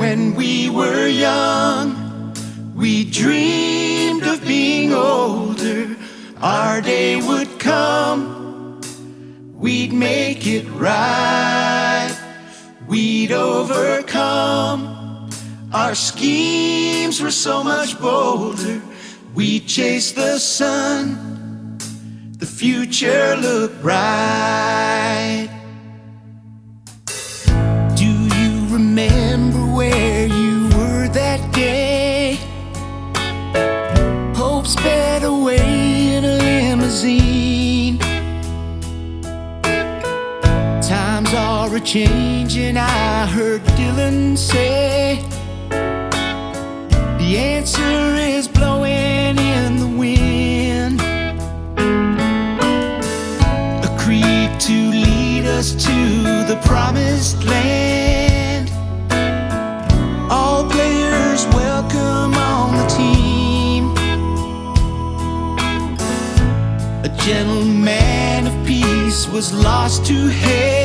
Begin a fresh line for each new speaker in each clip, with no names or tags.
When we were young, we dreamed of being older. Our day would come, we'd make it right, we'd overcome. Our schemes were so much bolder, we'd chase the sun, the future looked bright. Do you remember limousine. Times are a changing, I heard Dylan say. The answer gentleman of peace was lost to hate.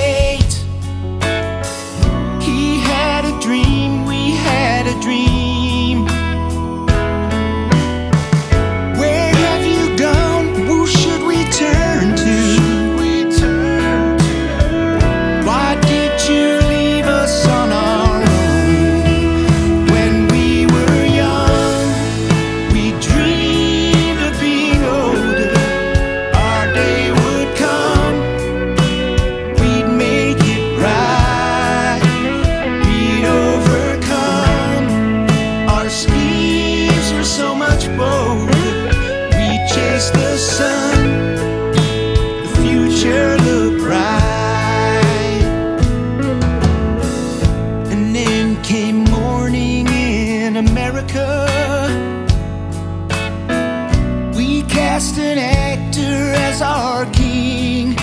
So much bolder. We chased the sun, the future looked bright. And then came morning in America. We cast an actor as our king.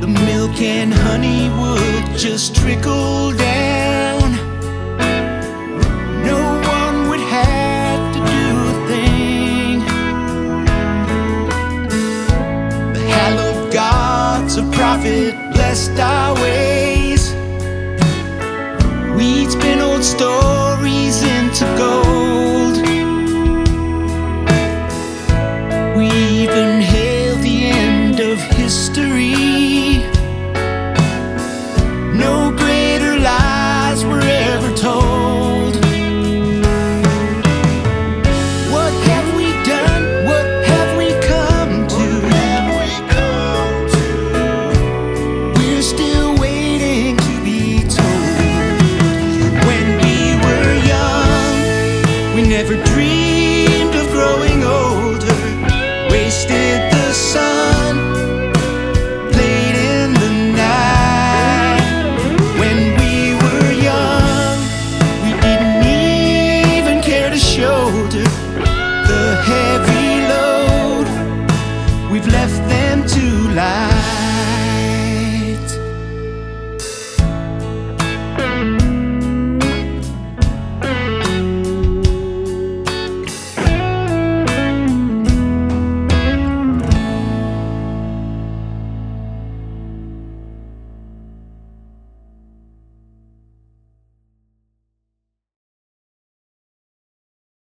The milk and honey would just trickle down. Profit blessed our ways. We'd spin old stories into gold. We even hailed the end of history.